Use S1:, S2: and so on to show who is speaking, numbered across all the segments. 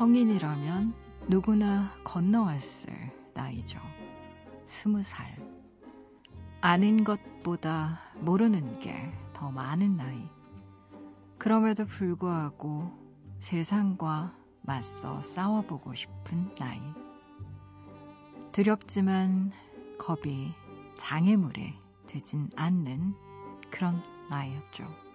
S1: 성인이라면 누구나 건너왔을 나이죠. 스무 살. 아는 것보다 모르는 게 더 많은 나이. 그럼에도 불구하고 세상과 맞서 싸워보고 싶은 나이. 두렵지만 겁이 장애물에 되진 않는 그런 나이였죠.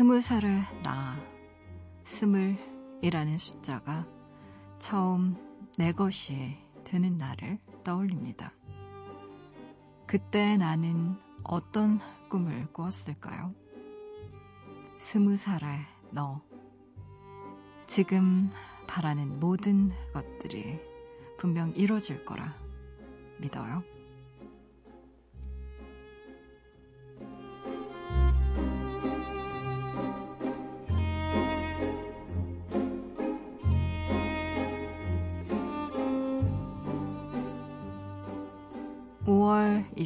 S1: 스무 살을 나 스물이라는 숫자가 처음 내 것이 되는 날을 떠올립니다. 그때 나는 어떤 꿈을 꾸었을까요? 스무 살의 너. 지금 바라는 모든 것들이 분명 이루어질 거라 믿어요.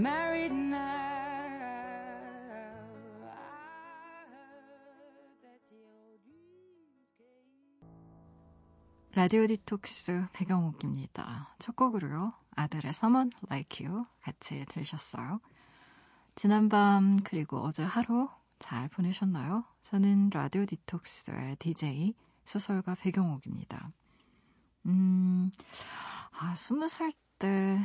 S1: Married now. 라디오 디톡스 배경옥입니다. 첫 곡으로요. 아들의 Someone Like You 같이 들으셨어요. 지난밤 그리고 어제 하루 잘 보내셨나요? 저는 라디오 디톡스의 DJ 소설가 배경옥입니다. 음, 아, 스무 살 때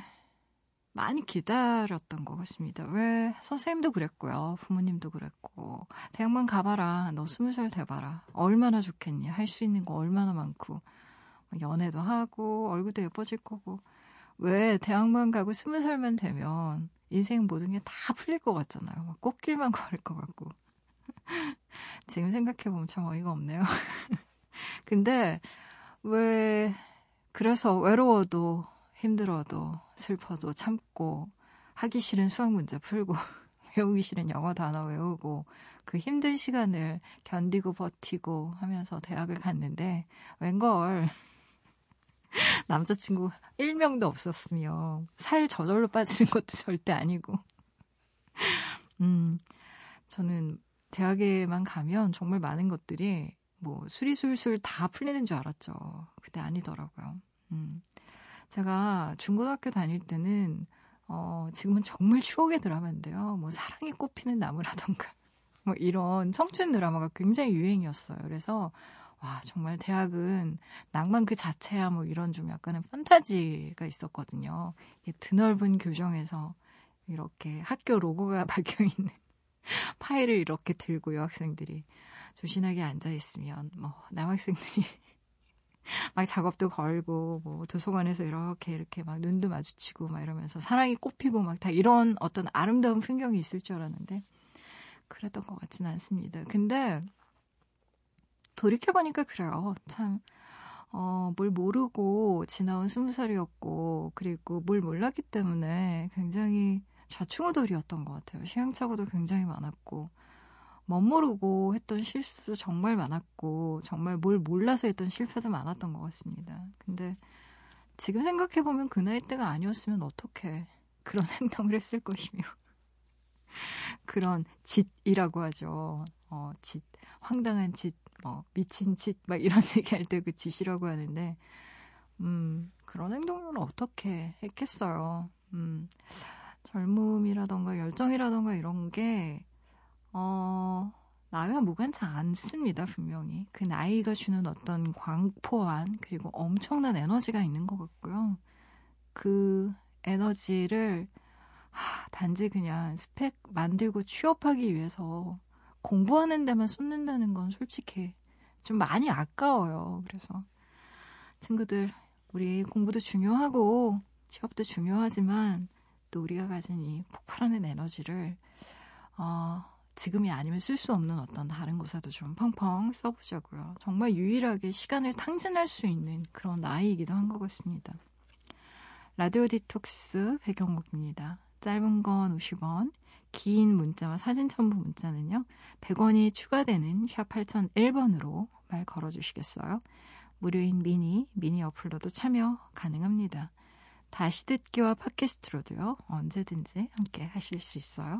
S1: 많이 기다렸던 것 같습니다. 왜 선생님도 그랬고요. 부모님도 그랬고. 대학만 가봐라. 너 스무 살 돼봐라. 얼마나 좋겠니? 할 수 있는 거 얼마나 많고. 연애도 하고, 얼굴도 예뻐질 거고. 왜 대학만 가고 스무 살만 되면 인생 모든 게 다 풀릴 것 같잖아요. 막 꽃길만 걸을 것 같고. 지금 생각해보면 참 어이가 없네요. 근데 왜 그래서 외로워도 힘들어도 슬퍼도 참고 하기 싫은 수학 문제 풀고 외우기 싫은 영어 단어 외우고 그 힘든 시간을 견디고 버티고 하면서 대학을 갔는데 웬걸 남자친구 1명도 없었으며 살 저절로 빠지는 것도 절대 아니고 음 저는 대학에만 가면 정말 많은 것들이 뭐 수리술술 다 풀리는 줄 알았죠. 근데 아니더라고요. 음. 제가 중고등학교 다닐 때는 어, 지금은 정말 추억의 드라마인데요. 뭐 사랑이 꽃피는 나무라던가 뭐 이런 청춘 드라마가 굉장히 유행이었어요. 그래서 와 정말 대학은 낭만 그 자체야 뭐 이런 좀 약간의 판타지가 있었거든요. 드넓은 교정에서 이렇게 학교 로고가 박혀 있는 파일을 이렇게 들고 여학생들이 조신하게 앉아 있으면 뭐 남학생들이 막 작업도 걸고 뭐 도서관에서 이렇게 이렇게 막 눈도 마주치고 막 이러면서 사랑이 꽃피고 막 다 이런 어떤 아름다운 풍경이 있을 줄 알았는데 그랬던 것 같지는 않습니다. 근데 돌이켜보니까 그래요. 참, 어, 뭘 모르고 지나온 스무 살이었고, 그리고 뭘 몰랐기 때문에 굉장히 좌충우돌이었던 것 같아요. 시행착오도 굉장히 많았고, 멋모르고 했던 실수도 정말 많았고, 정말 뭘 몰라서 했던 실패도 많았던 것 같습니다. 근데 지금 생각해 보면 그 나이 때가 아니었으면 어떻게 그런 행동을 했을 것이며, 그런 짓이라고 하죠. 어, 짓, 황당한 짓, 뭐, 미친 짓, 막 이런 얘기 할 때 그 짓이라고 하는데, 음, 그런 행동을 어떻게 했겠어요. 음, 젊음이라던가 열정이라던가 이런 게, 어, 나이와 무관치 않습니다, 분명히. 그 나이가 주는 어떤 광포한, 그리고 엄청난 에너지가 있는 것 같고요. 그 에너지를, 하, 단지 그냥 스펙 만들고 취업하기 위해서 공부하는 데만 쏟는다는 건 솔직히 좀 많이 아까워요. 그래서 친구들, 우리 공부도 중요하고 취업도 중요하지만 또 우리가 가진 이 폭발하는 에너지를 어, 지금이 아니면 쓸 수 없는 어떤 다른 곳에도 좀 펑펑 써보자고요. 정말 유일하게 시간을 탕진할 수 있는 그런 나이이기도 한 것 같습니다. 라디오 디톡스 배경옥입니다. 짧은 건 50원, 긴 문자와 사진 첨부 문자는요. 100원이 추가되는 샵 8001번으로 말 걸어주시겠어요? 무료인 미니, 미니 어플로도 참여 가능합니다. 다시 듣기와 팟캐스트로도요. 언제든지 함께 하실 수 있어요.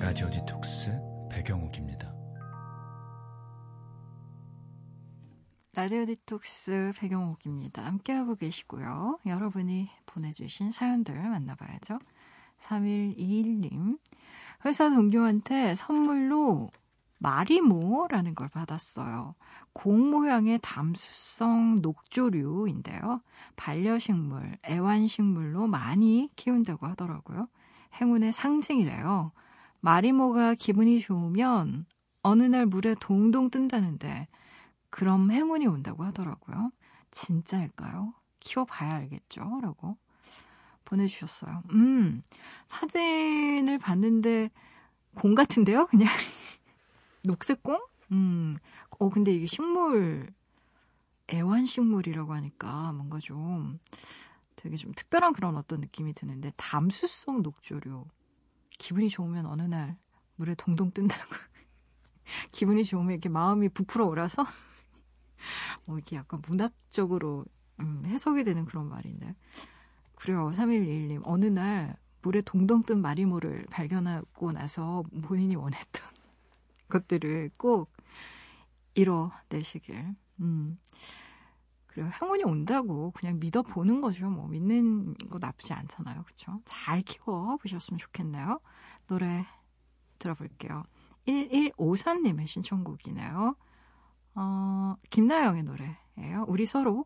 S1: 라디오 디톡스 배경옥입니다. 라디오 디톡스 배경옥입니다. 함께하고 계시고요. 여러분이 보내주신 사연들 만나봐야죠. 3121님. 회사 동료한테 선물로 마리모라는 걸 받았어요. 공 모양의 담수성 녹조류인데요. 반려식물, 애완식물로 많이 키운다고 하더라고요. 행운의 상징이래요. 마리모가 기분이 좋으면 어느 날 물에 동동 뜬다는데 그럼 행운이 온다고 하더라고요. 진짜일까요? 키워봐야 알겠죠? 라고 보내주셨어요. 음, 사진을 봤는데 공 같은데요? 그냥 녹색 공? 음, 어, 근데 이게 식물, 애완식물이라고 하니까 뭔가 좀 되게 좀 특별한 그런 어떤 느낌이 드는데 담수성 녹조류. 기분이 좋으면 어느 날 물에 동동 뜬다고. 기분이 좋으면 이렇게 마음이 부풀어 오라서 뭐 이렇게 약간 문학적으로 음, 해석이 되는 그런 말인데. 그래요. 3121님. 어느 날 물에 동동 뜬 마리모를 발견하고 나서 본인이 원했던 것들을 꼭 이뤄내시길. 음. 그리고 행운이 온다고 그냥 믿어보는 거죠. 뭐 믿는 거 나쁘지 않잖아요. 그렇죠? 잘 키워보셨으면 좋겠네요. 노래 들어볼게요. 1154님의 신청곡이네요. 어, 김나영의 노래예요. 우리 서로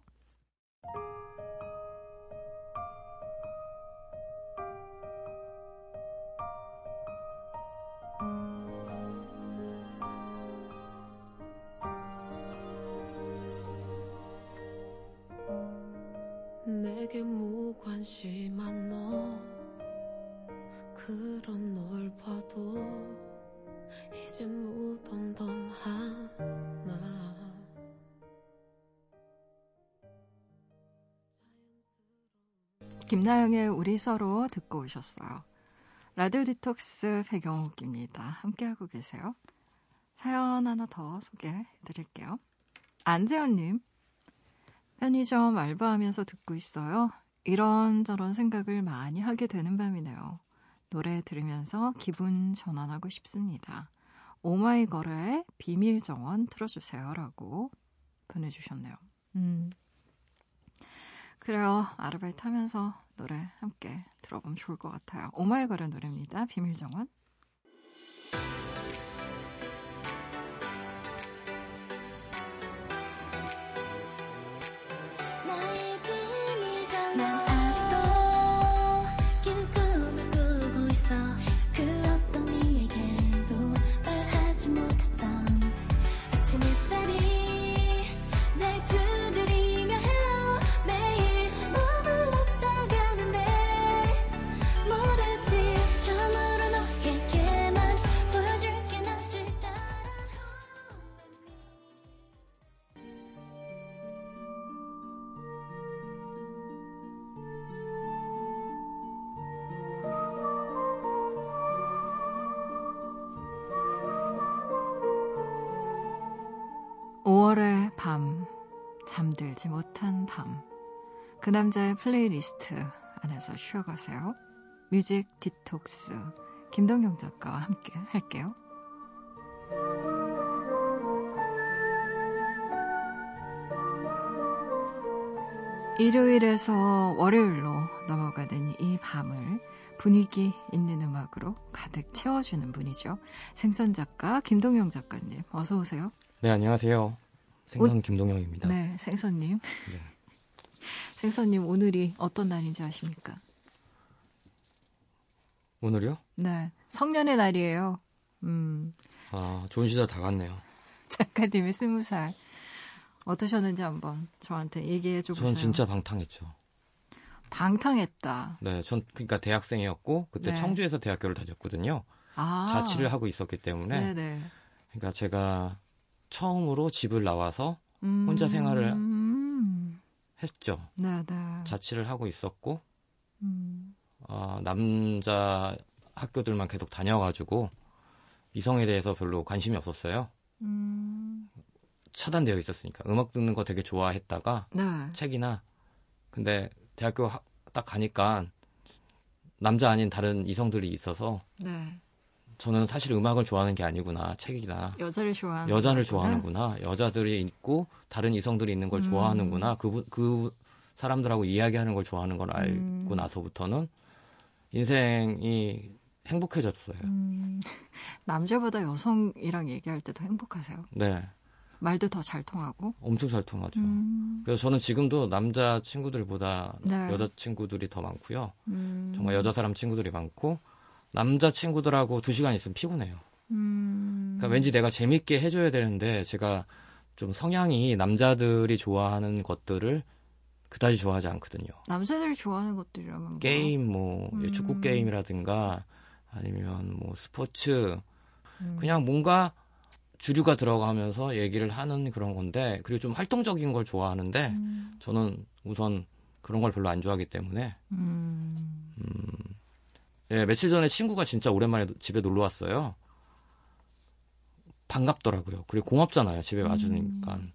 S1: 김나영의 우리 서로 듣고 오셨어요. 라디오 디톡스 배경옥입니다. 함께하고 계세요. 사연 하나 더 소개해 드릴게요. 안재현님, 편의점 알바하면서 듣고 있어요. 이런저런 생각을 많이 하게 되는 밤이네요. 노래 들으면서 기분 전환하고 싶습니다. 오마이걸의 비밀 정원 틀어주세요. 라고 보내주셨네요. 음. 그래요. 아르바이트 하면서 노래 함께 들어보면 좋을 것 같아요. 오마이걸의 노래입니다. 비밀 정원. 잠들지 못한 밤. 그 남자의 플레이리스트 안에서 쉬어가세요. 뮤직 디톡스 김동영 작가와 함께 할게요. 일요일에서 월요일로 넘어가는 이 밤을 분위기 있는 음악으로 가득 채워주는 분이죠. 생선 작가 김동영 작가님 어서 오세요.
S2: 네 안녕하세요. 생선 오, 김동영입니다.
S1: 네 생선님. 네. 생선님 오늘이 어떤 날인지 아십니까?
S2: 오늘이요?
S1: 네 성년의 날이에요. 음.
S2: 아 좋은 시절 다 갔네요.
S1: 작가님이 스무 살 어떠셨는지 한번 저한테 얘기해 줘 보세요.
S2: 전 진짜 방탕했죠.
S1: 방탕했다.
S2: 네, 전 그러니까 대학생이었고 그때 네. 청주에서 대학교를 다녔거든요. 아. 자취를 하고 있었기 때문에 네네. 그러니까 제가 처음으로 집을 나와서 음. 혼자 생활을 했죠. 네 네. 자취를 하고 있었고 음. 어, 남자 학교들만 계속 다녀가지고 이성에 대해서 별로 관심이 없었어요. 음. 차단되어 있었으니까 음악 듣는 거 되게 좋아했다가 네. 책이나 근데 대학교 딱 가니까 남자 아닌 다른 이성들이 있어서 네. 저는 사실 음악을 좋아하는 게 아니구나 책이나
S1: 여자를 좋아하는
S2: 여자를 좋아하는구나 여자들이 있고 다른 이성들이 있는 걸 음. 좋아하는구나 그, 그 사람들하고 이야기하는 걸 좋아하는 걸 알고 음. 나서부터는 인생이 행복해졌어요. 음.
S1: 남자보다 여성이랑 얘기할 때 더 행복하세요?
S2: 네.
S1: 말도 더 잘 통하고?
S2: 엄청 잘 통하죠. 음. 그래서 저는 지금도 남자 친구들보다 네. 여자 친구들이 더 많고요. 음. 정말 여자 사람 친구들이 많고 남자 친구들하고 두 시간 있으면 피곤해요. 음. 그러니까 왠지 내가 재밌게 해줘야 되는데 제가 좀 성향이 남자들이 좋아하는 것들을 그다지 좋아하지 않거든요.
S1: 남자들이 좋아하는 것들이라면
S2: 게임 뭐 음. 축구 게임이라든가 아니면 뭐 스포츠 음. 그냥 뭔가 주류가 들어가면서 얘기를 하는 그런 건데 그리고 좀 활동적인 걸 좋아하는데 음. 저는 우선 그런 걸 별로 안 좋아하기 때문에 음. 음. 예, 며칠 전에 친구가 진짜 오랜만에 집에 놀러 왔어요. 반갑더라고요. 그리고 고맙잖아요. 집에 와주니까. 음.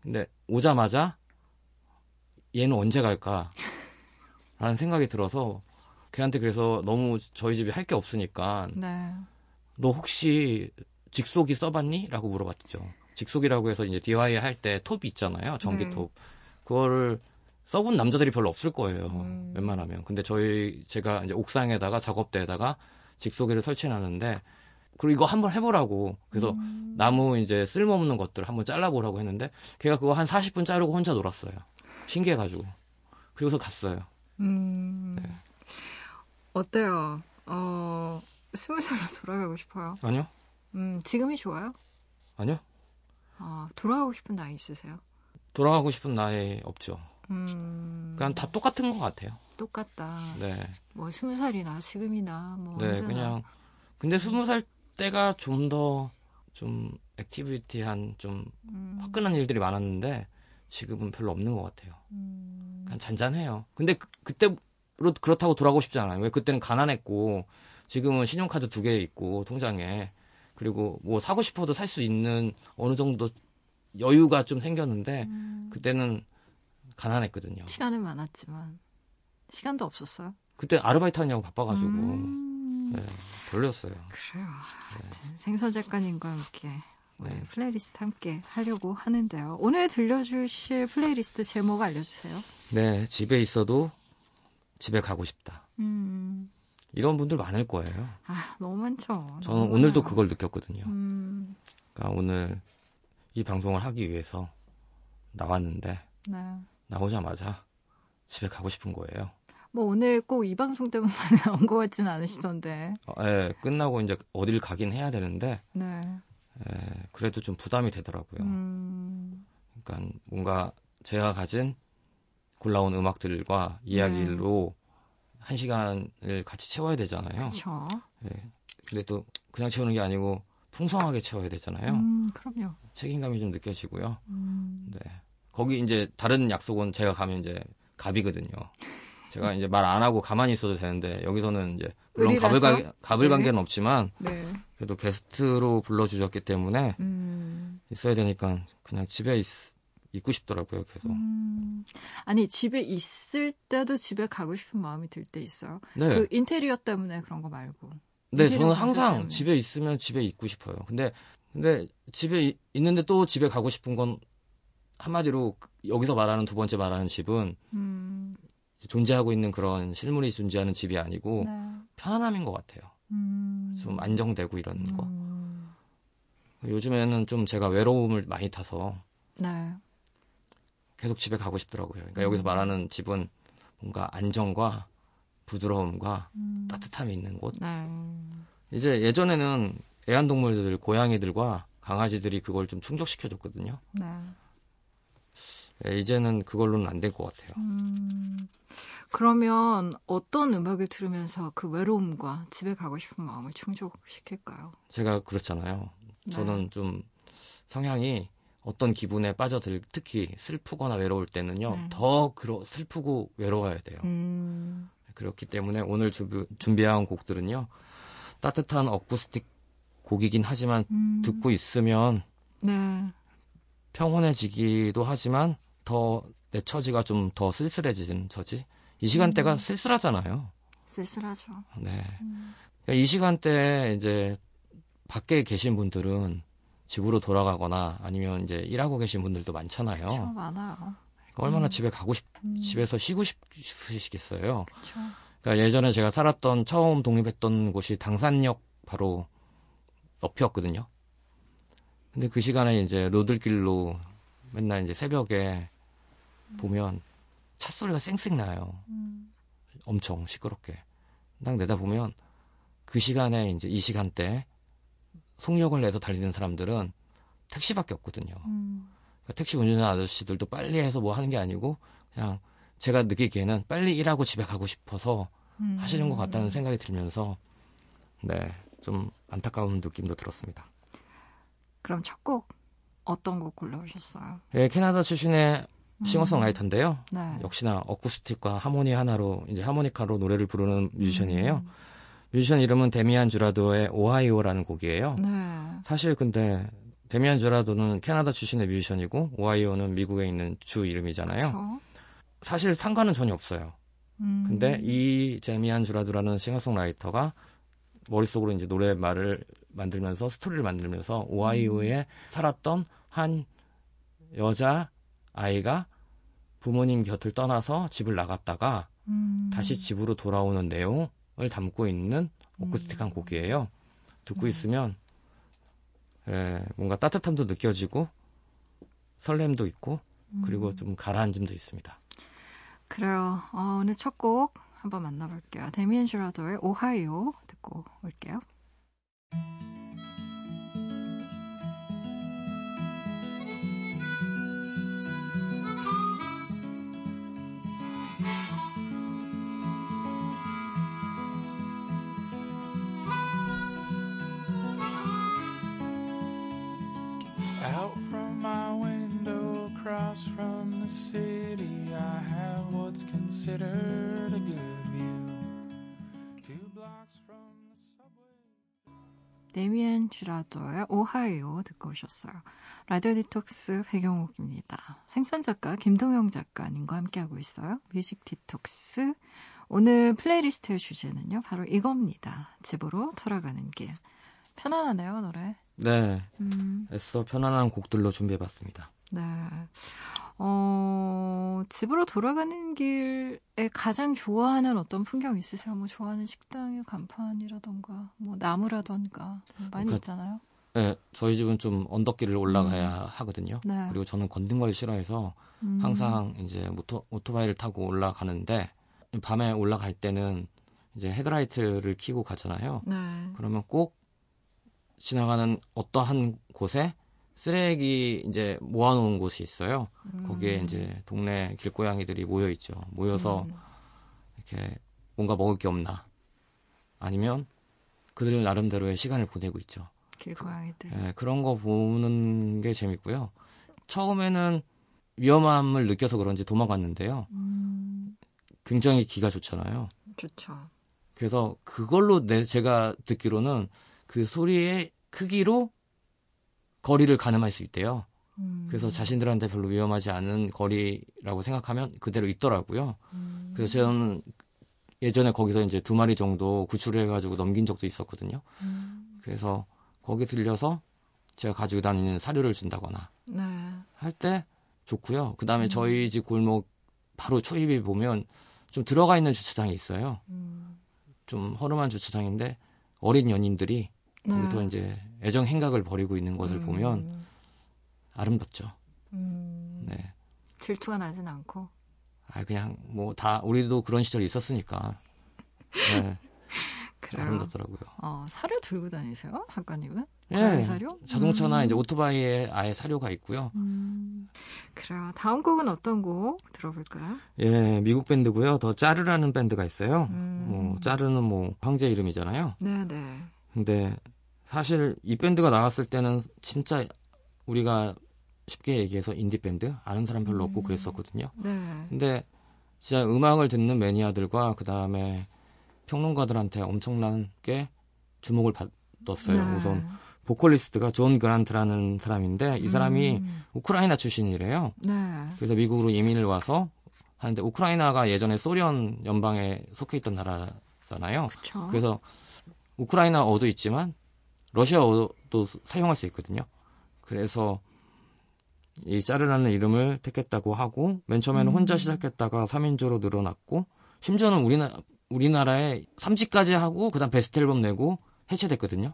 S2: 근데 오자마자 얘는 언제 갈까? 라는 생각이 들어서 걔한테 그래서 너무 저희 집에 할 게 없으니까 네. 너 혹시 직속이 써봤니? 라고 물어봤죠. 직속이라고 해서 이제 DIY 할 때 톱이 있잖아요. 전기톱. 네. 그거를 써본 남자들이 별로 없을 거예요. 음. 웬만하면. 근데 저희, 제가 이제 옥상에다가 작업대에다가 직소기를 설치해놨는데, 그리고 이거 한번 해보라고. 그래서 음. 나무 이제 쓸모없는 것들 한번 잘라보라고 했는데, 걔가 그거 한 40분 자르고 혼자 놀았어요. 신기해가지고. 그리고서 갔어요. 음. 네.
S1: 어때요? 어, 스무 살로 돌아가고 싶어요?
S2: 아니요.
S1: 음, 지금이 좋아요?
S2: 아니요.
S1: 아, 돌아가고 싶은 나이 있으세요?
S2: 돌아가고 싶은 나이 없죠. 음. 그냥 다 똑같은 것 같아요.
S1: 똑같다.
S2: 네.
S1: 뭐 스무 살이나 지금이나 뭐.
S2: 네, 언제나. 그냥 근데 스무 살 때가 좀 더좀 좀 액티비티한 좀 음. 화끈한 일들이 많았는데 지금은 별로 없는 것 같아요. 음. 그냥 잔잔해요. 근데 그, 그때로 그렇다고 돌아가고 싶지 않아요. 왜 그때는 가난했고 지금은 신용카드 두 개 있고 통장에 그리고 뭐 사고 싶어도 살 수 있는 어느 정도 여유가 좀 생겼는데 음. 그때는 가난했거든요.
S1: 시간은 많았지만 시간도 없었어요.
S2: 그때 아르바이트 하냐고 바빠가지고 음. 네, 별로였어요.
S1: 그래요. 네. 생선 작가님과 함께 네. 플레이리스트 함께 하려고 하는데요. 오늘 들려주실 플레이리스트 제목 알려주세요.
S2: 네, 집에 있어도 집에 가고 싶다. 음. 이런 분들 많을 거예요.
S1: 아, 너무 많죠.
S2: 저는 너무 오늘도 많아요. 그걸 느꼈거든요. 음. 그러니까 오늘 이 방송을 하기 위해서 나왔는데 네. 나오자마자 집에 가고 싶은 거예요.
S1: 뭐 오늘 꼭 이 방송 때문에 나온 것 같지는 않으시던데.
S2: 어, 예, 끝나고 이제 어딜 가긴 해야 되는데. 네. 예, 그래도 좀 부담이 되더라고요. 음. 그러니까 뭔가 제가 가진 골라온 음악들과 이야기로 네. 한 시간을 같이 채워야 되잖아요.
S1: 그렇죠.
S2: 네. 근데 또 그냥 채우는 게 아니고 풍성하게 채워야 되잖아요.
S1: 음, 그럼요.
S2: 책임감이 좀 느껴지고요. 음. 네. 거기 이제 다른 약속은 제가 가면 이제 갑이거든요. 제가 이제 말 안 하고 가만히 있어도 되는데 여기서는 이제 물론 갑을 가, 갑을 네. 관계는 없지만 네. 그래도 게스트로 불러주셨기 때문에 음. 있어야 되니까 그냥 집에 있, 있고 싶더라고요, 계속. 음.
S1: 아니 집에 있을 때도 집에 가고 싶은 마음이 들 때 있어요.
S2: 네.
S1: 그 인테리어 때문에 그런 거 말고.
S2: 네, 저는 항상
S1: 때문에.
S2: 집에 있으면 집에 있고 싶어요. 근데 근데 집에 이- 있는데 또 집에 가고 싶은 건 한마디로 그- 여기서 말하는 두 번째 말하는 집은
S1: 음,
S2: 존재하고 있는 그런 실물이 존재하는 집이 아니고
S1: 네.
S2: 편안함인 것 같아요.
S1: 음,
S2: 좀 안정되고 이런 거.
S1: 음,
S2: 요즘에는 좀 제가 외로움을 많이 타서
S1: 네.
S2: 계속 집에 가고 싶더라고요. 그러니까
S1: 음.
S2: 여기서 말하는 집은 뭔가 안정과 부드러움과
S1: 음,
S2: 따뜻함이 있는 곳.
S1: 네.
S2: 이제 예전에는 애완동물들, 고양이들과 강아지들이 그걸 좀 충족시켜줬거든요.
S1: 네.
S2: 예, 이제는 그걸로는 안 될 것 같아요.
S1: 음, 그러면 어떤 음악을 들으면서 그 외로움과 집에 가고 싶은 마음을 충족시킬까요?
S2: 제가 그렇잖아요.
S1: 네.
S2: 저는 좀 성향이 어떤 기분에 빠져들, 특히 슬프거나 외로울 때는요,
S1: 네.
S2: 더 그러, 슬프고 외로워야 돼요.
S1: 음,
S2: 그렇기 때문에 오늘 준비, 준비한 곡들은요, 따뜻한 어쿠스틱 곡이긴 하지만
S1: 음,
S2: 듣고 있으면
S1: 네.
S2: 평온해지기도 하지만 더 내 처지가 좀 더 쓸쓸해지는 처지? 이 시간대가
S1: 음.
S2: 쓸쓸하잖아요.
S1: 쓸쓸하죠.
S2: 네.
S1: 음,
S2: 그러니까 이 시간대에 이제 밖에 계신 분들은 집으로 돌아가거나 아니면 이제 일하고 계신 분들도 많잖아요.
S1: 그쵸, 많아요.
S2: 그러니까 얼마나
S1: 음.
S2: 집에 가고 싶,
S1: 음,
S2: 집에서 쉬고 싶, 싶으시겠어요.
S1: 그쵸.
S2: 그러니까 예전에 제가 살았던 처음 독립했던 곳이 당산역 바로 옆이었거든요. 근데 그 시간에 이제 로들길로 맨날 이제 새벽에 보면 차 소리가 쌩쌩 나요.
S1: 음,
S2: 엄청 시끄럽게. 딱 내다 보면 그 시간에 이제 이 시간대 속력을 내서 달리는 사람들은 택시밖에 없거든요.
S1: 음,
S2: 그러니까 택시 운전하는 아저씨들도 빨리 해서 뭐 하는 게 아니고 그냥 제가 느끼기에는 빨리 일하고 집에 가고 싶어서
S1: 음.
S2: 하시는 것 같다는 생각이 들면서 네, 좀 안타까운 느낌도 들었습니다.
S1: 그럼 첫 곡 어떤 곡 골라오셨어요?
S2: 예, 캐나다 출신의
S1: 음.
S2: 싱어송라이터인데요.
S1: 네.
S2: 역시나 어쿠스틱과 하모니 하나로 이제 하모니카로 노래를 부르는 뮤지션이에요.
S1: 음,
S2: 뮤지션 이름은 데미안 주라도의 오하이오라는 곡이에요.
S1: 네.
S2: 사실 근데 데미안 주라도는 캐나다 출신의 뮤지션이고 오하이오는 미국에 있는 주 이름이잖아요.
S1: 그쵸?
S2: 사실 상관은 전혀 없어요.
S1: 음,
S2: 근데 이 데미안 주라도라는 싱어송라이터가 머릿속으로 이제 노래 말을 만들면서 스토리를 만들면서 오하이오에 살았던 한 여자 아이가 부모님 곁을 떠나서 집을 나갔다가
S1: 음,
S2: 다시 집으로 돌아오는 내용을 담고 있는 어쿠스틱한
S1: 음.
S2: 곡이에요. 듣고
S1: 음.
S2: 있으면 예, 뭔가 따뜻함도 느껴지고 설렘도 있고 그리고
S1: 음.
S2: 좀 가라앉음도 있습니다.
S1: 그래요. 어, 오늘 첫 곡 한번 만나볼게요. 데미안 슈라도의 오하이오 듣고 올게요.
S3: Across from the city, I have what's considered a good view. Two blocks from the subway.
S1: 데미안 쥬라도의 오하이오 듣고 오셨어요. 라디오 디톡스 백영옥입니다. 생선 작가 김동영 작가님과 함께하고 있어요. 뮤직 디톡스. 오늘 playlist의 주제는요. 바로 이겁니다. 집으로 돌아가는 길. 편안하네요, 노래.
S2: 네,
S1: 음,
S2: 애써 편안한 곡들로 준비해봤습니다.
S1: 네. 어, 집으로 돌아가는 길에 가장 좋아하는 어떤 풍경 있으세요? 뭐 좋아하는 식당의 간판이라던가, 뭐 나무라던가 뭐 많이
S2: 그러니까
S1: 있잖아요.
S2: 네, 저희 집은 좀 언덕길을 올라가야 하거든요.
S1: 네.
S2: 그리고 저는 걷는 걸 싫어해서
S1: 음,
S2: 항상 이제 모토, 오토바이를 타고 올라가는데 밤에 올라갈 때는 이제 헤드라이트를 켜고 가잖아요.
S1: 네.
S2: 그러면 꼭 지나가는 어떠한 곳에 쓰레기 이제 모아놓은 곳이 있어요. 거기에
S1: 음.
S2: 이제 동네 길고양이들이 모여 있죠. 모여서
S1: 음,
S2: 이렇게 뭔가 먹을 게 없나 아니면 그들 나름대로의 시간을 보내고 있죠.
S1: 길고양이들.
S2: 예, 그런 거 보는 게 재밌고요. 처음에는 위험함을 느껴서 그런지 도망갔는데요.
S1: 음,
S2: 굉장히 기가 좋잖아요.
S1: 좋죠.
S2: 그래서 그걸로 내 제가 듣기로는 그 소리의 크기로 거리를 가늠할 수 있대요.
S1: 음.
S2: 그래서 자신들한테 별로 위험하지 않은 거리라고 생각하면 그대로 있더라고요.
S1: 음.
S2: 그래서 저는 예전에 거기서 이제 두 마리 정도 구출을 해가지고 넘긴 적도 있었거든요.
S1: 음.
S2: 그래서 거기 들려서 제가 가지고 다니는 사료를 준다거나
S1: 네.
S2: 할때 좋고요. 그 다음에
S1: 음.
S2: 저희 집 골목 바로 초입에 보면 좀 들어가 있는 주차장이 있어요.
S1: 음.
S2: 좀 허름한 주차장인데 어린 연인들이
S1: 네.
S2: 거기서 이제 애정 행각을 벌이고 있는 것을 보면
S1: 음.
S2: 아름답죠.
S1: 음.
S2: 네.
S1: 질투가 나진 않고.
S2: 아 그냥 뭐 다 우리도 그런 시절이 있었으니까 네. 아름답더라고요.
S1: 어, 사료 들고 다니세요? 작가님은?
S2: 예,
S1: 사료?
S2: 자동차나
S1: 음.
S2: 이제 오토바이에 아예 사료가 있고요.
S1: 음. 그래요. 다음 곡은 어떤 곡 들어볼까요?
S2: 예, 미국 밴드고요. 더 짜르라는 밴드가 있어요.
S1: 음.
S2: 뭐 짜르는 뭐 황제 이름이잖아요.
S1: 네 네.
S2: 근데 사실 이 밴드가 나왔을 때는 진짜 우리가 쉽게 얘기해서 인디 밴드 아는 사람 별로 없고
S1: 음.
S2: 그랬었거든요.
S1: 네.
S2: 근데 진짜 음악을 듣는 매니아들과 그 다음에 평론가들한테 엄청나게 주목을 받았어요.
S1: 네.
S2: 우선 보컬리스트가 존 그란트라는 사람인데 이 사람이
S1: 음.
S2: 우크라이나 출신이래요.
S1: 네.
S2: 그래서 미국으로 이민을 와서 하는데 우크라이나가 예전에 소련 연방에 속해 있던 나라잖아요.
S1: 그쵸.
S2: 그래서 우크라이나어도 있지만 러시아어도 사용할 수 있거든요. 그래서 이 짜르라는 이름을 택했다고 하고 맨 처음에는
S1: 음.
S2: 혼자 시작했다가 3인조로 늘어났고 심지어는 우리나 우리나라에 3집까지 하고 그다음 베스트 앨범 내고 해체됐거든요.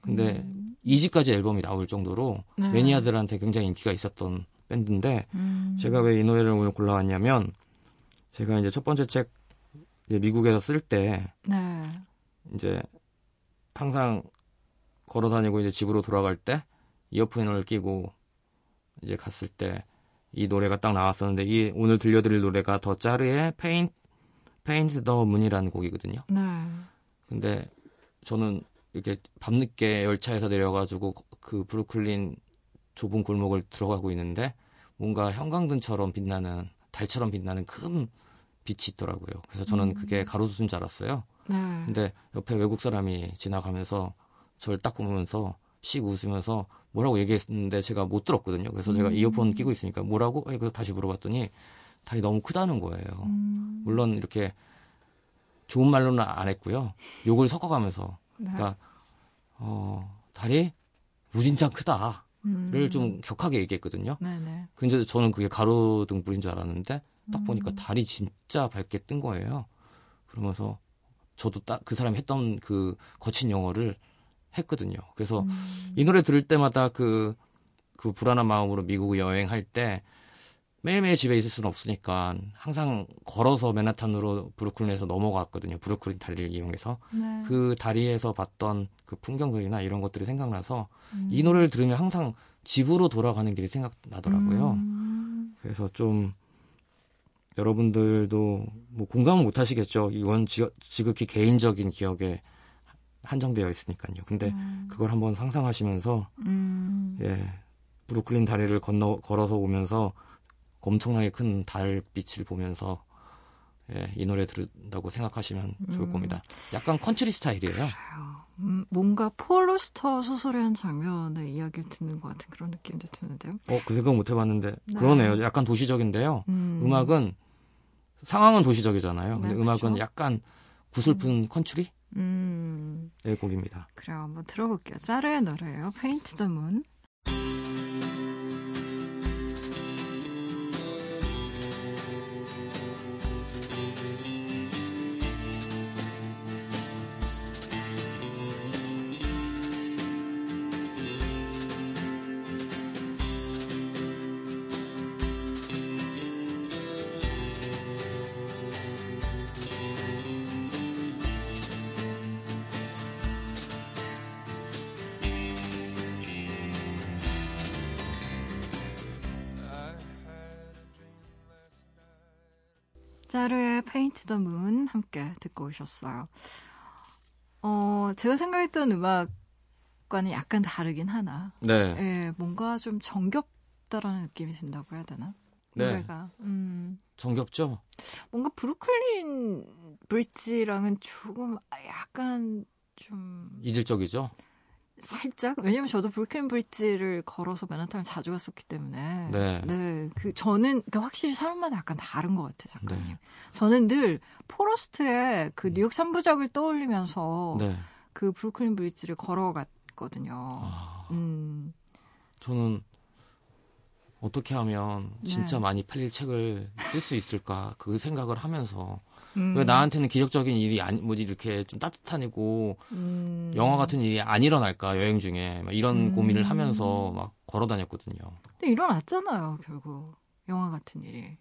S2: 근데
S1: 음.
S2: 2집까지 앨범이 나올 정도로
S1: 네.
S2: 매니아들한테 굉장히 인기가 있었던 밴드인데
S1: 음.
S2: 제가 왜 이 노래를 오늘 골라왔냐면 제가 이제 첫 번째 책 미국에서 쓸때
S1: 네.
S2: 이제 항상 걸어 다니고 이제 집으로 돌아갈 때 이어폰을 끼고 이제 갔을 때 이 노래가 딱 나왔었는데 이 오늘 들려드릴 노래가 The Czars의 Paint Paint the Moon이라는 곡이거든요.
S1: 네.
S2: 근데 저는 이렇게 밤늦게 열차에서 내려가지고 그 브루클린 좁은 골목을 들어가고 있는데 뭔가 형광등처럼 빛나는 달처럼 빛나는 큰 빛이 있더라고요. 그래서 저는
S1: 음.
S2: 그게 가로수인 줄 알았어요.
S1: 네.
S2: 근데 옆에 외국 사람이 지나가면서 저를 딱 보면서 씩 웃으면서 뭐라고 얘기했는데 제가 못 들었거든요. 그래서 제가
S1: 음.
S2: 이어폰 끼고 있으니까 뭐라고? 그래서 다시 물어봤더니 달이 너무 크다는 거예요.
S1: 음.
S2: 물론 이렇게 좋은 말로는 안 했고요. 욕을 섞어가면서
S1: 네.
S2: 그러니까 어, 달이 무진장 크다를
S1: 음.
S2: 좀 격하게 얘기했거든요.
S1: 네네.
S2: 근데 저는 그게 가로등 불인 줄 알았는데 딱 보니까
S1: 음.
S2: 달이 진짜 밝게 뜬 거예요. 그러면서 저도 딱 그 사람이 했던 그 거친 영어를 했거든요. 그래서
S1: 음.
S2: 이 노래 들을 때마다 그, 그 불안한 마음으로 미국 여행할 때 매일매일 집에 있을 수는 없으니까 항상 걸어서 맨하탄으로 브루클린에서 넘어갔거든요. 브루클린 다리를 이용해서.
S1: 네.
S2: 그 다리에서 봤던 그 풍경들이나 이런 것들이 생각나서
S1: 음.
S2: 이 노래를 들으면 항상 집으로 돌아가는 길이 생각나더라고요.
S1: 음.
S2: 그래서 좀 여러분들도 뭐 공감은 못 하시겠죠. 이건 지, 지극히 개인적인 기억에 한정되어 있으니까요. 근데
S1: 음.
S2: 그걸 한번 상상하시면서
S1: 음.
S2: 예 브루클린 다리를 건너 걸어서 오면서 엄청나게 큰 달빛을 보면서 예, 이 노래 들은다고 생각하시면 좋을
S1: 음.
S2: 겁니다. 약간 컨트리 스타일이에요.
S1: 그래요. 음, 뭔가 폴 오스터 소설의 한 장면의 이야기를 듣는 것 같은 그런 느낌도 드는데요.
S2: 어, 그 생각 못 해봤는데
S1: 네.
S2: 그러네요. 약간 도시적인데요.
S1: 음.
S2: 음악은 상황은 도시적이잖아요. 근데
S1: 네,
S2: 음악은
S1: 그렇죠.
S2: 약간 구슬픈 컨트리 의
S1: 음.
S2: 곡입니다.
S1: 그래요. 한번 들어볼게요. 짜르의 노래예요. Paint the Moon. 짜르 듣고 오셨어요. 어, 제가 생각했던 음악과는 약간 다르긴 하나.
S2: 네.
S1: 예, 뭔가 좀 정겹다라는 느낌이 든다고 해야 되나?
S2: 네.
S1: 노래가. 음,
S2: 정겹죠?
S1: 뭔가 브루클린 브릿지랑은 조금 약간 좀
S2: 이질적이죠?
S1: 살짝 왜냐면 저도 브루클린 브릿지를 걸어서 맨하탄을 자주 갔었기 때문에
S2: 네.
S1: 그 저는 그러니까 확실히 사람마다 약간 다른 것 같아요 작가님.
S2: 네.
S1: 저는 늘 포러스트의 그 뉴욕 삼부작을 떠올리면서
S2: 네.
S1: 그 브루클린 브릿지를 걸어갔거든요.
S2: 아,
S1: 음,
S2: 저는 어떻게 하면 진짜
S1: 네.
S2: 많이 팔릴 책을 쓸 수 있을까 그 생각을 하면서
S1: 음,
S2: 왜 나한테는 기적적인 일이 아니 뭐지 이렇게 좀 따뜻한 일고
S1: 음,
S2: 영화 같은 일이 안 일어날까 여행 중에 막 이런
S1: 음.
S2: 고민을 하면서 막 걸어 다녔거든요.
S1: 근데 일어났잖아요 결국 영화 같은 일이.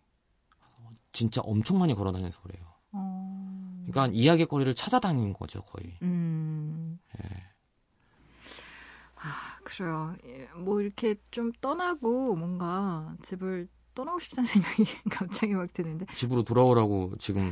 S2: 진짜 엄청 많이 걸어 다녀서 그래요.
S1: 어,
S2: 그러니까 이야기거리를 찾아다니는 거죠 거의.
S1: 음.
S2: 예.
S1: 아, 그래요. 예, 뭐 이렇게 좀 떠나고 뭔가 집을 떠나고 싶다는 생각이 갑자기 막 드는데.
S2: 집으로 돌아오라고 지금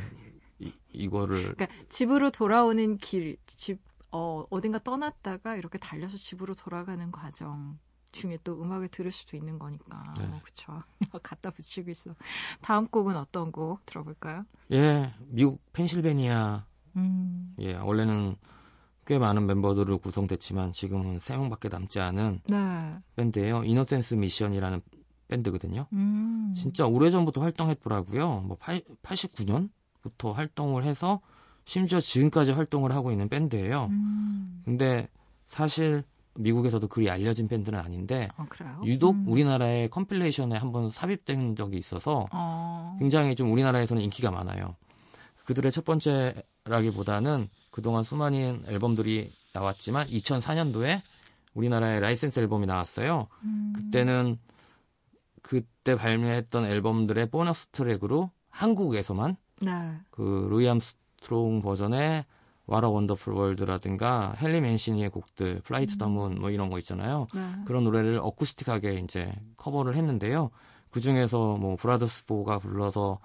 S2: 이, 이거를
S1: 그러니까 집으로 돌아오는 길, 집, 어, 어딘가 떠났다가 이렇게 달려서 집으로 돌아가는 과정 중에 또 음악을 들을 수도 있는 거니까.
S2: 네.
S1: 어, 그쵸. 갖다 붙이고 있어. 다음 곡은 어떤 곡 들어볼까요?
S2: 예 미국 펜실베니아
S1: 음,
S2: 예 원래는 꽤 많은 멤버들로 구성됐지만 지금은 세 명밖에 남지 않은
S1: 네.
S2: 밴드예요. 이노센스 미션이라는 밴드거든요.
S1: 음,
S2: 진짜 오래전부터 활동했더라고요. 뭐 89년 부터 활동을 해서 심지어 지금까지 활동을 하고 있는 밴드예요.
S1: 음,
S2: 근데 사실 미국에서도 그리 알려진 밴드는 아닌데
S1: 어, 그래요?
S2: 유독
S1: 음.
S2: 우리나라의 compilation에 한번 삽입된 적이 있어서
S1: 어,
S2: 굉장히 좀 우리나라에서는 인기가 많아요. 그들의 첫 번째라기보다는 그동안 수많은 앨범들이 나왔지만 2004년도에 우리나라에 라이센스 앨범이 나왔어요.
S1: 음,
S2: 그때는 그때 발매했던 앨범들의 보너스 트랙으로 한국에서만
S1: 네.
S2: 그 루이 암스트롱 버전의 What a Wonderful World라든가 헨리 맨시니의 곡들 Fly to the Moon 뭐 이런 거 있잖아요.
S1: 네.
S2: 그런 노래를 acoustic하게 이제 커버를 했는데요. 그 중에서 뭐 브라더스 포가 불러서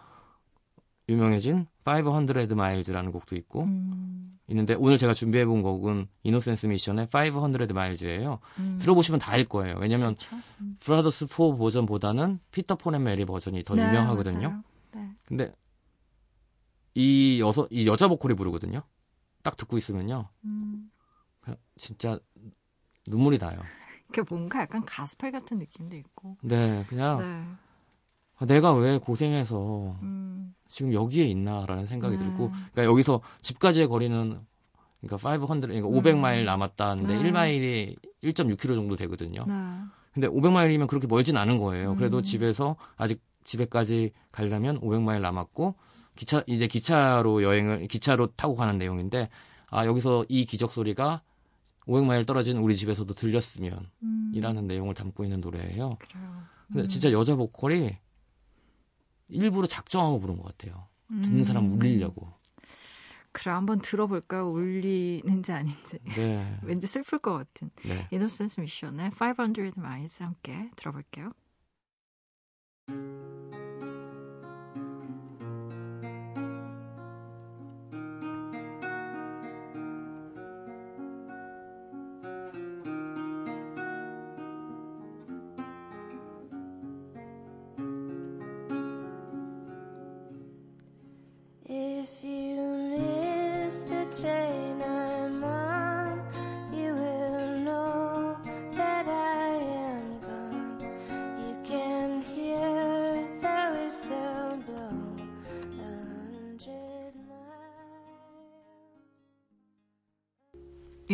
S2: 유명해진 500 Miles라는 곡도 있고
S1: 음,
S2: 있는데 오늘 제가 준비해 본 곡은 이노센스 미션의 500 Miles예요.
S1: 음.
S2: 들어보시면 다 알 거예요. 왜냐면
S1: 그렇죠. 음.
S2: 브라더스 포 버전보다는 피터 폴 앤 메리 버전이 더
S1: 네,
S2: 유명하거든요.
S1: 맞아요. 네.
S2: 근데 이 여서 이 여자 보컬이 부르거든요. 딱 듣고 있으면요.
S1: 음.
S2: 진짜 눈물이 나요.
S1: 그 뭔가 약간 가스펠 같은 느낌도 있고.
S2: 네, 그냥
S1: 네.
S2: 아, 내가 왜 고생해서
S1: 음.
S2: 지금 여기에 있나라는 생각이
S1: 네.
S2: 들고, 그러니까 여기서 집까지의 거리는 그러니까 500, 그러니까 500마일 남았다는데
S1: 네.
S2: 1마일이 1.6km 정도 되거든요.
S1: 네.
S2: 근데 500마일이면 그렇게 멀진 않은 거예요. 그래도
S1: 음.
S2: 집에서 아직 집에까지 가려면 500마일 남았고 기차 이제 기차로 여행을 기차로 타고 가는 내용인데 아 여기서 이 기적 소리가 500마일 떨어진 우리 집에서도 들렸으면
S1: 음.
S2: 이라는 내용을 담고 있는 노래예요.
S1: 그래요.
S2: 근데
S1: 음.
S2: 진짜 여자 보컬이 일부러 작정하고 부른 것 같아요. 듣는 사람
S1: 음.
S2: 울리려고.
S1: 그래 한번 들어볼까요? 울리는지 아닌지.
S2: 네.
S1: 왠지 슬플 것 같은.
S2: 네.
S1: 이노센스 미션의 500 Miles 함께 들어볼게요.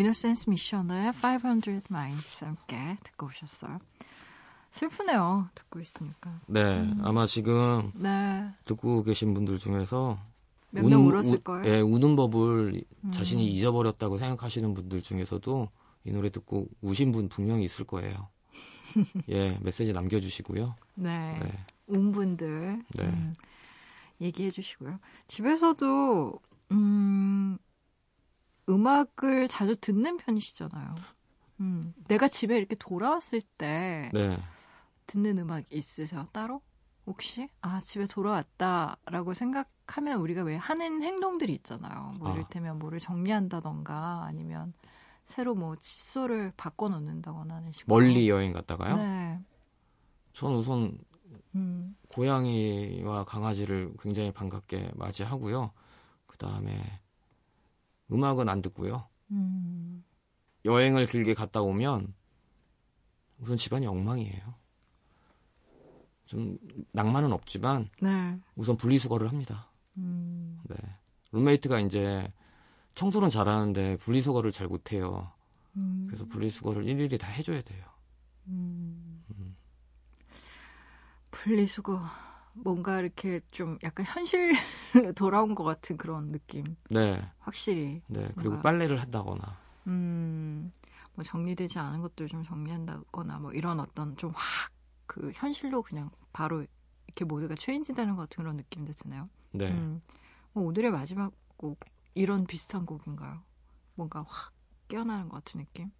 S1: 이노센스 미션의 500 Miles 함께 듣고 오셨어요. 슬프네요. 듣고 있으니까.
S2: 네.
S1: 음.
S2: 아마 지금
S1: 네.
S2: 듣고 계신 분들 중에서
S1: 몇명
S2: 운-
S1: 울었을
S2: 우-
S1: 거예요.
S2: 예, 우는 법을
S1: 음.
S2: 자신이 잊어버렸다고 생각하시는 분들 중에서도 이 노래 듣고 우신 분 분명히 있을 거예요. 예, 메시지 남겨주시고요.
S1: 네.
S2: 네.
S1: 운 분들
S2: 네.
S1: 음, 얘기해 주시고요. 집에서도 음, 음악을 자주 듣는 편이시잖아요. 음, 내가 집에 이렇게 돌아왔을 때
S2: 네.
S1: 듣는 음악 있으세요? 따로? 혹시? 아, 집에 돌아왔다라고 생각하면 우리가 왜 하는 행동들이 있잖아요. 뭐
S2: 아.
S1: 이를테면 뭐를 정리한다던가 아니면 새로 뭐 칫솔을 바꿔 놓는다거나 하는 식으로.
S2: 멀리 여행 갔다가요?
S1: 네.
S2: 전 우선
S1: 음,
S2: 고양이와 강아지를 굉장히 반갑게 맞이하고요. 그 다음에 음악은 안 듣고요.
S1: 음,
S2: 여행을 길게 갔다 오면 우선 집안이 엉망이에요. 좀 낭만은 없지만
S1: 네.
S2: 우선 분리수거를 합니다.
S1: 음,
S2: 네. 룸메이트가 이제 청소는 잘하는데 분리수거를 잘 못해요.
S1: 음,
S2: 그래서 분리수거를 일일이 다 해줘야 돼요.
S1: 음. 분리수거 뭔가 이렇게 좀 약간 현실로 돌아온 것 같은 그런 느낌.
S2: 네,
S1: 확실히.
S2: 네. 그리고
S1: 뭔가-
S2: 빨래를 한다거나.
S1: 음, 뭐 정리되지 않은 것들 좀 정리한다거나 뭐 이런 어떤 좀 확 그 현실로 그냥 바로 이렇게 모두가 체인지되는 것 같은 그런 느낌도 드네요.
S2: 네,
S1: 음, 뭐 오늘의 마지막 곡 이런 비슷한 곡인가요? 뭔가 확 깨어나는 것 같은 느낌?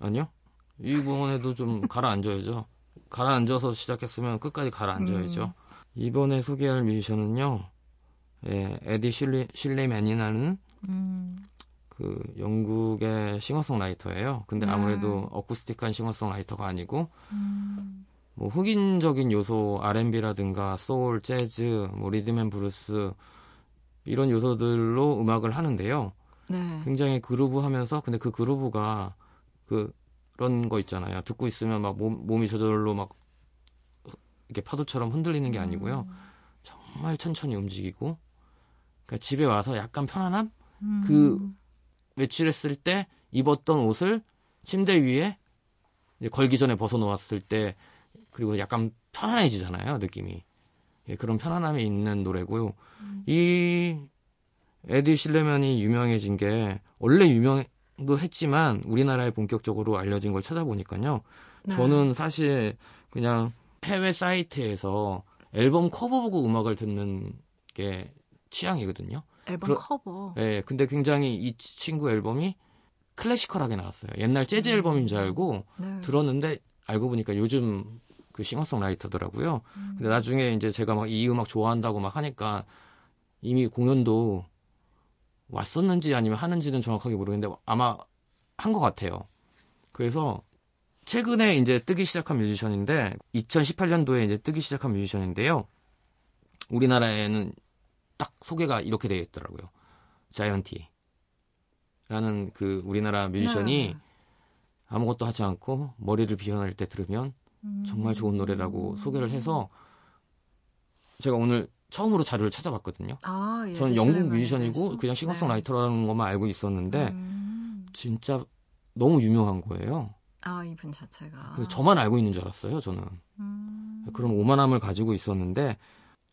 S2: 아니요. 이번에도 좀 가라앉아야죠. 가라앉아서 시작했으면 끝까지 가라앉아야죠.
S1: 음.
S2: 이번에 소개할 뮤지션은요, 예, 에디 실리, 실레맨이라는
S1: 음,
S2: 그 영국의 싱어송라이터예요. 근데
S1: 네.
S2: 아무래도 acoustic한 싱어송라이터가 아니고
S1: 음,
S2: 뭐 흑인적인 요소 R&B라든가 소울, 재즈, 뭐 rhythm and blues 이런 요소들로 음악을 하는데요.
S1: 네.
S2: 굉장히 그루브하면서 근데 그 그루브가 그 그런 거 있잖아요. 듣고 있으면 막 몸, 몸이 저절로 막 이렇게 파도처럼 흔들리는 게 아니고요. 정말 천천히 움직이고 그러니까 집에 와서 약간 편안함?
S1: 음,
S2: 그 외출했을 때 입었던 옷을 침대 위에 걸기 전에 벗어놓았을 때 그리고 약간 편안해지잖아요 느낌이 예, 그런 편안함이 있는 노래고요 이 에디 실레면이 유명해진 게 원래 유명도 했지만 우리나라에 본격적으로 알려진 걸 찾아보니까요
S1: 네.
S2: 저는 사실 그냥 해외 사이트에서 앨범 커버 보고 음악을 듣는 게 취향이거든요
S1: 앨범
S2: 그러-
S1: 커버.
S2: 예, 근데 굉장히 이 친구 앨범이 classical하게 나왔어요. 옛날 재즈 앨범인 줄 알고
S1: 네.
S2: 들었는데 알고 보니까 요즘 그 싱어송라이터더라고요. 근데 나중에 이제 제가 막 이 음악 좋아한다고 막 하니까 이미 공연도 왔었는지 아니면 하는지는 정확하게 모르겠는데 아마 한 것 같아요. 그래서 최근에 이제 뜨기 시작한 뮤지션인데 2018년도에 이제 뜨기 시작한 뮤지션인데요. 우리나라에는 딱 소개가 이렇게 되어 있더라고요. 자이언티. 라는 그 우리나라 뮤지션이
S1: 네.
S2: 아무것도 하지 않고 머리를 비워낼 때 들으면
S1: 음.
S2: 정말 좋은 노래라고 소개를 해서 제가 오늘 처음으로 자료를 찾아봤거든요.
S1: 아, 예,
S2: 저는 영국 뮤지션이고? 그냥 싱어송라이터라는 것만 알고 있었는데
S1: 네. 음.
S2: 진짜 너무 유명한 거예요.
S1: 아, 이분 자체가.
S2: 그래서 저만 알고 있는 줄 알았어요, 저는.
S1: 음.
S2: 그런 오만함을 가지고 있었는데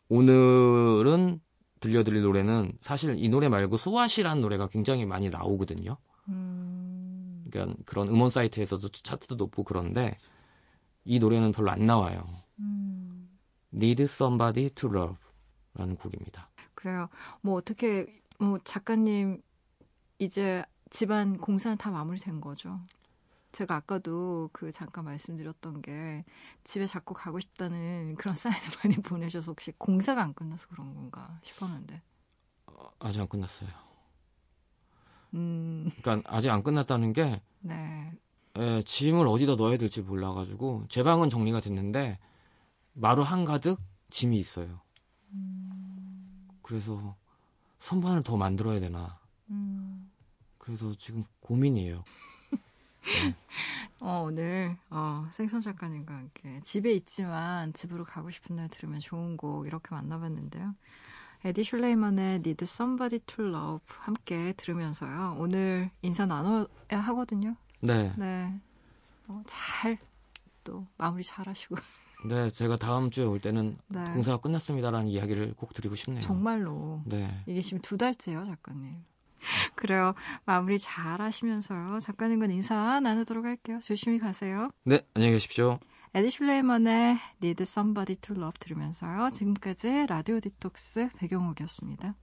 S2: 오늘은 들려드릴 노래는 사실 이 노래 말고 소아시라는 노래가 굉장히 많이 나오거든요.
S1: 음.
S2: 그러니까 그런 음원 사이트에서도 차트도 높고 그런데 이 노래는 별로 안 나와요.
S1: 음.
S2: Need Somebody to Love 라는 곡입니다.
S1: 그래요. 뭐 어떻게 뭐 작가님 이제 집안 공사는 다 마무리된 거죠. 제가 아까도 그 잠깐 말씀드렸던 게 집에 자꾸 가고 싶다는 그런 사인을 많이 보내셔서 혹시 공사가 안 끝나서 그런 건가 싶었는데.
S2: 아직 안 끝났어요.
S1: 음,
S2: 그러니까 아직 안 끝났다는 게
S1: 네.
S2: 에, 짐을 어디다 넣어야 될지 몰라가지고 제 방은 정리가 됐는데 마루 한 가득 짐이 있어요. 그래서 선반을 더 만들어야 되나.
S1: 음.
S2: 그래서 지금 고민이에요.
S1: 어, 오늘 어, 생선 작가님과 함께 집에 있지만 집으로 가고 싶은 날 들으면 좋은 곡 이렇게 만나봤는데요. 에디 슐레이먼의 Need Somebody to Love 함께 들으면서요. 오늘 인사 나눠야 하거든요.
S2: 네,
S1: 네. 어, 잘, 또, 마무리 잘 하시고.
S2: 네, 제가 다음 주에 올 때는
S1: 네.
S2: 공사가 끝났습니다라는 이야기를 꼭 드리고 싶네요.
S1: 정말로.
S2: 네,
S1: 이게 지금 두 달째요, 작가님. 그래요. 마무리 잘 하시면서요. 작가님과 인사 나누도록 할게요. 조심히 가세요.
S2: 네, 안녕히 계십시오.
S1: 에디 슐레이먼의 Need Somebody to Love 들으면서요. 지금까지 라디오 디톡스 배경옥이었습니다.